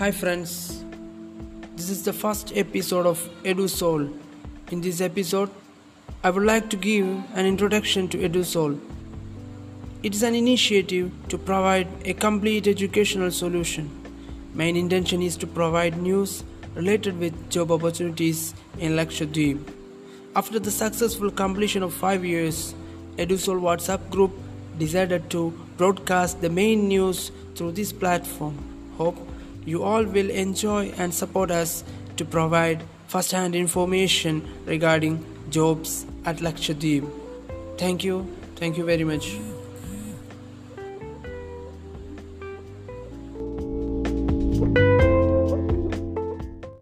Hi friends, this is the first episode of EduSoul. In this episode, I would like to give an introduction to EduSoul. It is an initiative to provide a complete educational solution. Main intention is to provide news related with job opportunities in Lakshadweep. After the successful completion of 5 years, EduSoul WhatsApp group decided to broadcast the main news through this platform. Hope you all will enjoy and support us to provide first hand information regarding jobs at Lakshadweep. Thank you. Thank you very much.